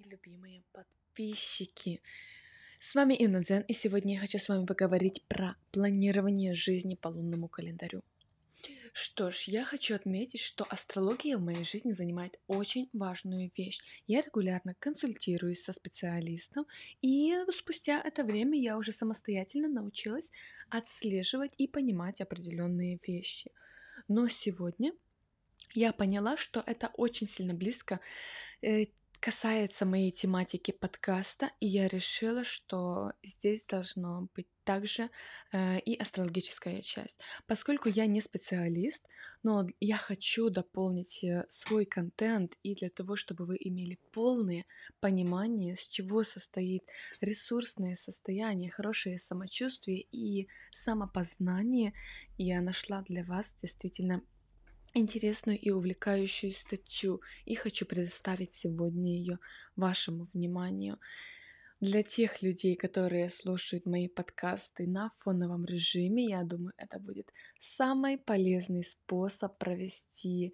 мои любимые подписчики. С вами Инна Дзен, и сегодня я хочу с вами поговорить про планирование жизни по лунному календарю. Что ж, я хочу отметить, что астрология в моей жизни занимает очень важную вещь. Я регулярно консультируюсь со специалистом, и спустя это время я уже самостоятельно научилась отслеживать и понимать определенные вещи. Но сегодня я поняла, что это очень сильно близко э, касается моей тематики подкаста, и я решила, что здесь должно быть также э, и астрологическая часть. Поскольку я не специалист, но я хочу дополнить э, свой контент и для того, чтобы вы имели полное понимание, с чего состоит ресурсное состояние, хорошее самочувствие и самопознание, я нашла для вас действительно интересную и увлекающую статью и хочу предоставить сегодня ее вашему вниманию. Для тех людей, которые слушают мои подкасты на фоновом режиме, я думаю, это будет самый полезный способ провести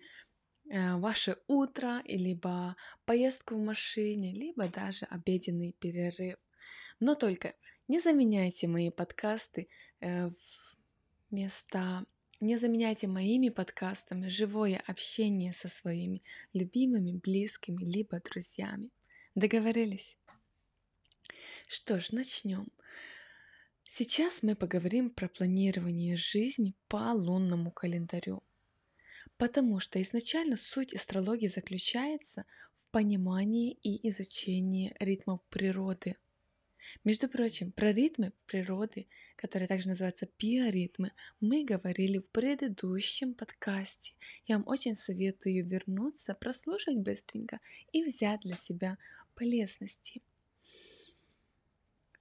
э, ваше утро, либо поездку в машине, либо даже обеденный перерыв. Но только не заменяйте мои подкасты э, в места не заменяйте моими подкастами живое общение со своими любимыми, близкими, либо друзьями. Договорились? Что ж, начнем. Сейчас мы поговорим про планирование жизни по лунному календарю. Потому что изначально суть астрологии заключается в понимании и изучении ритмов природы – между прочим, про ритмы природы, которые также называются биоритмы, мы говорили в предыдущем подкасте. Я вам очень советую вернуться, прослушать быстренько и взять для себя полезности.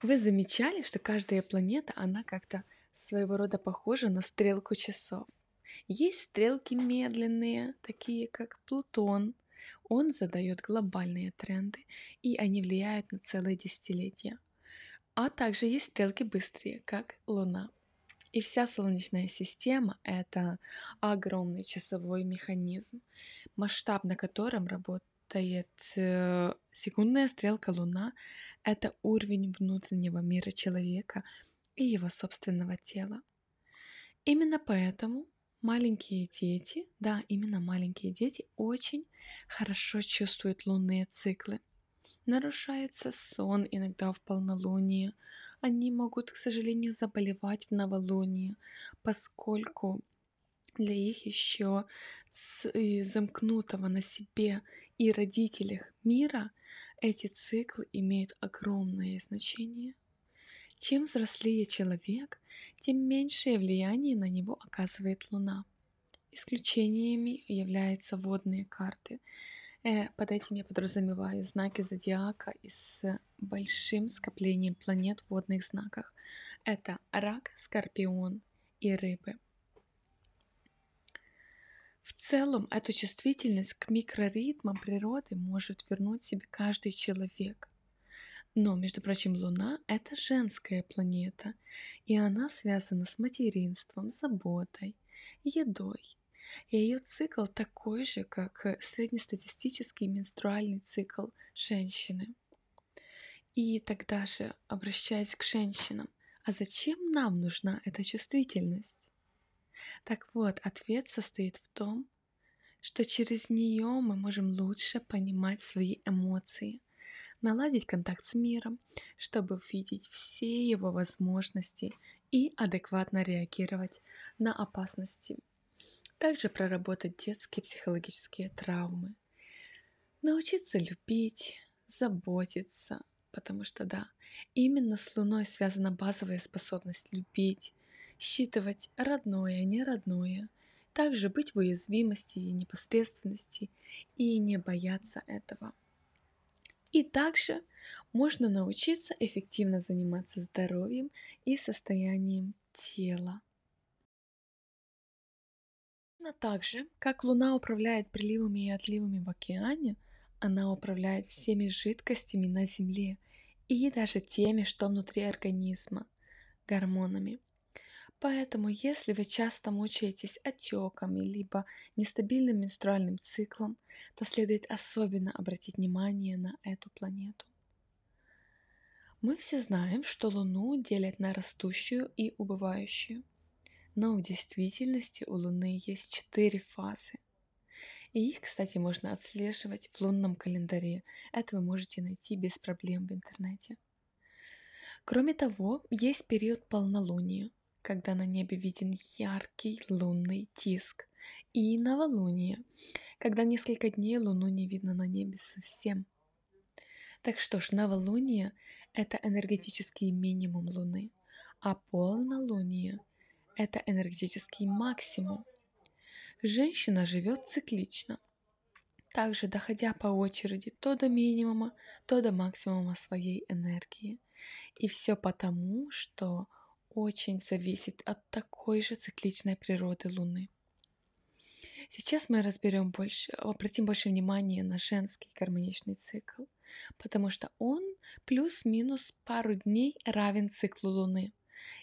Вы замечали, что каждая планета, она как-то своего рода похожа на стрелку часов. Есть стрелки медленные, такие как Плутон. Он задает глобальные тренды, и они влияют на целые десятилетия. А также есть стрелки быстрые, как Луна. И вся Солнечная система — это огромный часовой механизм, масштаб на котором работает э, секундная стрелка Луна — это уровень внутреннего мира человека и его собственного тела. Именно поэтому маленькие дети, да, именно маленькие дети очень хорошо чувствуют лунные циклы — Нарушается сон иногда в полнолуние. Они могут, к сожалению, заболевать в новолуние, поскольку для их еще э, замкнутого на себе и родителях мира эти циклы имеют огромное значение. Чем взрослее человек, тем меньшее влияние на него оказывает Луна. Исключениями являются водные карты. Э, под этим я подразумеваю знаки зодиака с большим скоплением планет в водных знаках. Это рак, скорпион и рыбы. В целом, эту чувствительность к микроритмам природы может вернуть себе каждый человек. Но, между прочим, Луна — это женская планета, и она связана с материнством, заботой, едой, и ее цикл такой же, как э, среднестатистический менструальный цикл женщины. И тогда же, обращаясь к женщинам, а зачем нам нужна эта чувствительность? Так вот, ответ состоит в том, что через нее мы можем лучше понимать свои эмоции, наладить контакт с миром, чтобы видеть все его возможности и адекватно реагировать на опасности также проработать детские психологические травмы, научиться любить, заботиться, потому что да, именно с Луной связана базовая способность любить, считывать родное, неродное, также быть в уязвимости и непосредственности и не бояться этого. И также можно научиться эффективно заниматься здоровьем и состоянием тела. Точно так же, как Луна управляет приливами и отливами в океане, она управляет всеми жидкостями на Земле и даже теми, что внутри организма, гормонами. Поэтому, если вы часто мучаетесь отеками либо нестабильным менструальным циклом, то следует особенно обратить внимание на эту планету. Мы все знаем, что Луну делят на растущую и убывающую. Но в действительности у Луны есть четыре фазы. И их, кстати, можно отслеживать в лунном календаре. Это вы можете найти без проблем в интернете. Кроме того, есть период полнолуния, когда на небе виден яркий лунный диск, и новолуние, когда несколько дней Луну не видно на небе совсем. Так что ж, новолуние – это энергетический минимум Луны, а полнолуние – это энергетический максимум. Женщина живет циклично, также доходя по очереди то до минимума, то до максимума своей энергии. И все потому, что очень зависит от такой же цикличной природы Луны. Сейчас мы разберем больше, обратим больше внимания на женский гармоничный цикл, потому что он плюс-минус пару дней равен циклу Луны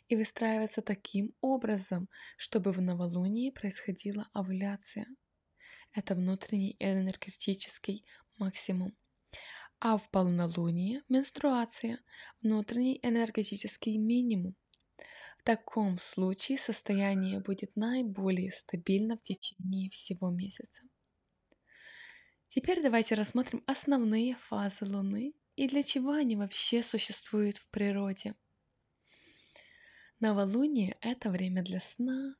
и выстраивается таким образом, чтобы в новолунии происходила овуляция. Это внутренний энергетический максимум. А в полнолуние – менструация, внутренний энергетический минимум. В таком случае состояние будет наиболее стабильно в течение всего месяца. Теперь давайте рассмотрим основные фазы Луны и для чего они вообще существуют в природе. Новолуние – это время для сна,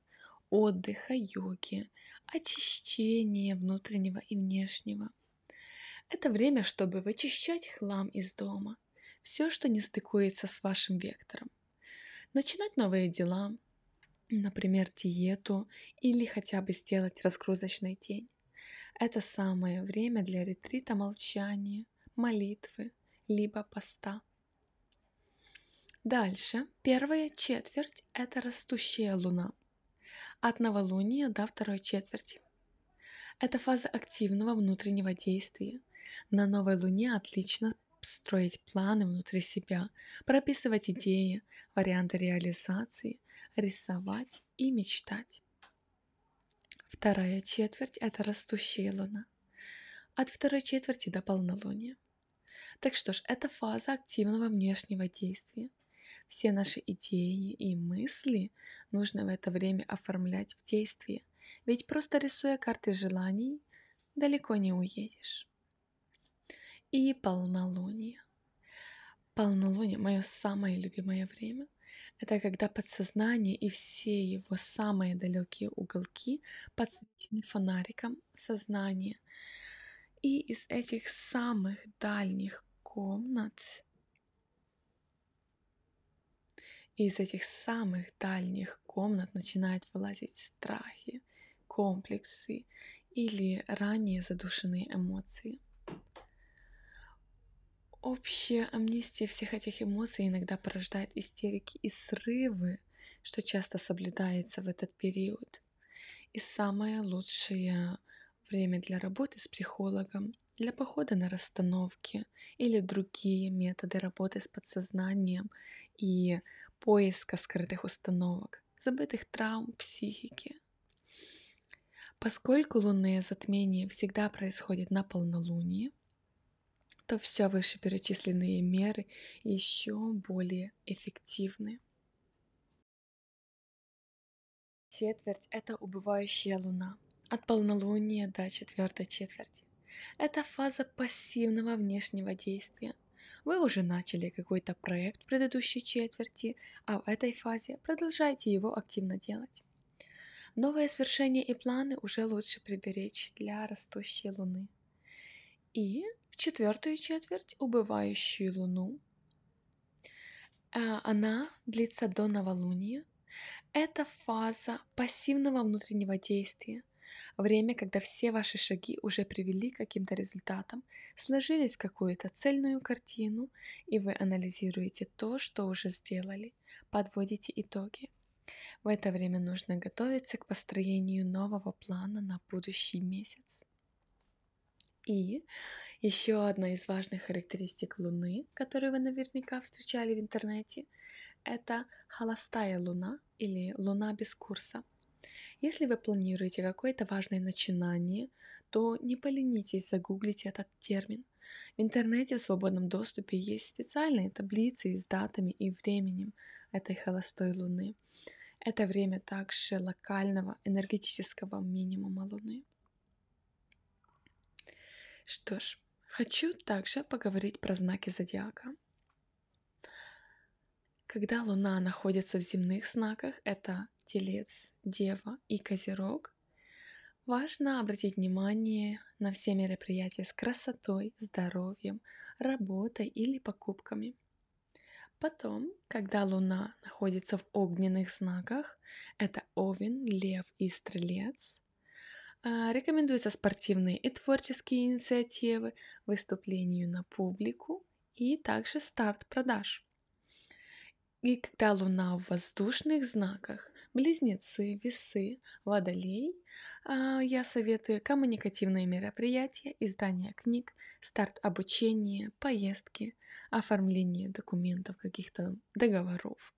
отдыха, йоги, очищения внутреннего и внешнего. Это время, чтобы вычищать хлам из дома, все, что не стыкуется с вашим вектором – начинать новые дела, например, диету или хотя бы сделать разгрузочный день. Это самое время для ретрита молчания, молитвы, либо поста. Дальше, первая четверть – это растущая луна. От новолуния до второй четверти. Это фаза активного внутреннего действия. На новой луне отлично строить планы внутри себя, прописывать идеи, варианты реализации, рисовать и мечтать. Вторая четверть – это растущая луна. От второй четверти до полнолуния. Так что ж, это фаза активного внешнего действия. Все наши идеи и мысли нужно в это время оформлять в действие, ведь просто рисуя карты желаний, далеко не уедешь и полнолуние. Полнолуние – мое самое любимое время. Это когда подсознание и все его самые далекие уголки подсвечены фонариком сознания. И из этих самых дальних комнат, из этих самых дальних комнат начинают вылазить страхи, комплексы или ранее задушенные эмоции – Общая амнистия всех этих эмоций иногда порождает истерики и срывы, что часто соблюдается в этот период. И самое лучшее время для работы с психологом, для похода на расстановки или другие методы работы с подсознанием и поиска скрытых установок, забытых травм психики. Поскольку лунные затмения всегда происходят на полнолунии, то все вышеперечисленные меры еще более эффективны. Четверть – это убывающая луна, от полнолуния до четвертой четверти. Это фаза пассивного внешнего действия. Вы уже начали какой-то проект в предыдущей четверти, а в этой фазе продолжайте его активно делать. Новые свершения и планы уже лучше приберечь для растущей луны. И в четвертую четверть убывающую луну. А, она длится до новолуния. Это фаза пассивного внутреннего действия. Время, когда все ваши шаги уже привели к каким-то результатам, сложились в какую-то цельную картину, и вы анализируете то, что уже сделали, подводите итоги. В это время нужно готовиться к построению нового плана на будущий месяц. И еще одна из важных характеристик Луны, которую вы наверняка встречали в интернете, это холостая луна или луна без курса. Если вы планируете какое-то важное начинание, то не поленитесь загуглить этот термин. В интернете в свободном доступе есть специальные таблицы с датами и временем этой холостой луны. Это время также локального энергетического минимума Луны. Что ж, хочу также поговорить про знаки зодиака. Когда Луна находится в земных знаках, это Телец, Дева и Козерог, важно обратить внимание на все мероприятия с красотой, здоровьем, работой или покупками. Потом, когда Луна находится в огненных знаках, это Овен, Лев и Стрелец, а, рекомендуются спортивные и творческие инициативы, выступлению на публику и также старт продаж. И когда Луна в воздушных знаках, близнецы, весы, водолей, а, я советую коммуникативные мероприятия, издание книг, старт обучения, поездки, оформление документов, каких-то договоров.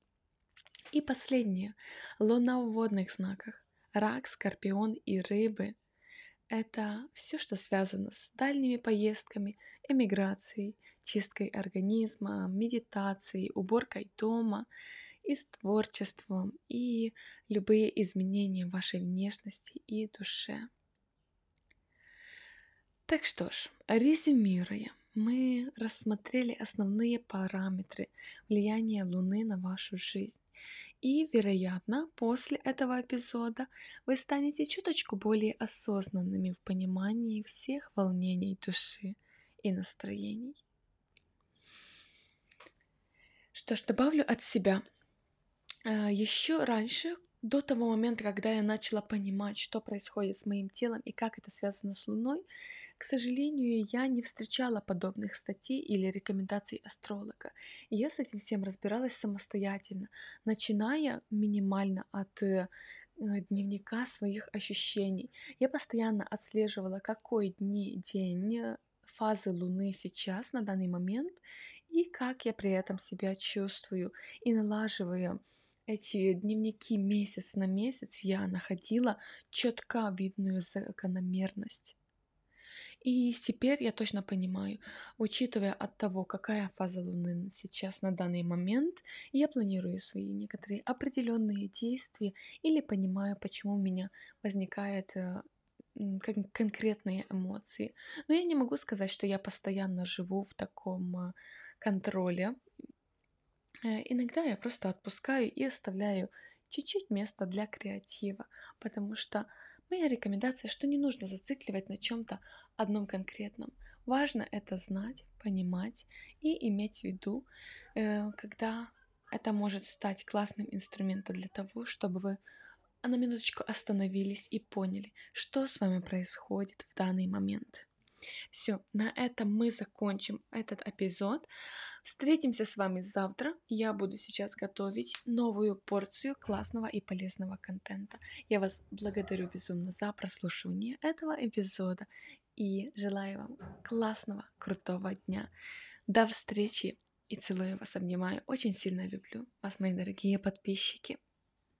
И последнее. Луна в водных знаках. Рак, скорпион и рыбы – это все, что связано с дальними поездками, эмиграцией, чисткой организма, медитацией, уборкой дома и с творчеством, и любые изменения в вашей внешности и душе. Так что ж, резюмируя, мы рассмотрели основные параметры влияния Луны на вашу жизнь. И, вероятно, после этого эпизода вы станете чуточку более осознанными в понимании всех волнений души и настроений. Что ж, добавлю от себя. А, Еще раньше, до того момента, когда я начала понимать, что происходит с моим телом и как это связано с Луной, к сожалению, я не встречала подобных статей или рекомендаций астролога. И я с этим всем разбиралась самостоятельно, начиная минимально от э, дневника своих ощущений. Я постоянно отслеживала, какой дни, день э, фазы Луны сейчас, на данный момент, и как я при этом себя чувствую. И налаживая эти дневники месяц на месяц, я находила четко видную закономерность. И теперь я точно понимаю, учитывая от того, какая фаза Луны сейчас на данный момент, я планирую свои некоторые определенные действия или понимаю, почему у меня возникает э, кон- конкретные эмоции. Но я не могу сказать, что я постоянно живу в таком э, контроле. Э, Иногда я просто отпускаю и оставляю чуть-чуть места для креатива, потому что моя рекомендация, что не нужно зацикливать на чем-то одном конкретном. Важно это знать, понимать и иметь в виду, э, когда это может стать классным инструментом для того, чтобы вы а на минуточку остановились и поняли, что с вами происходит в данный момент. Все, на этом мы закончим этот эпизод. Встретимся с вами завтра. Я буду сейчас готовить новую порцию классного и полезного контента. Я вас благодарю безумно за прослушивание этого эпизода и желаю вам классного, крутого дня. До встречи и целую вас, обнимаю. Очень сильно люблю вас, мои дорогие подписчики.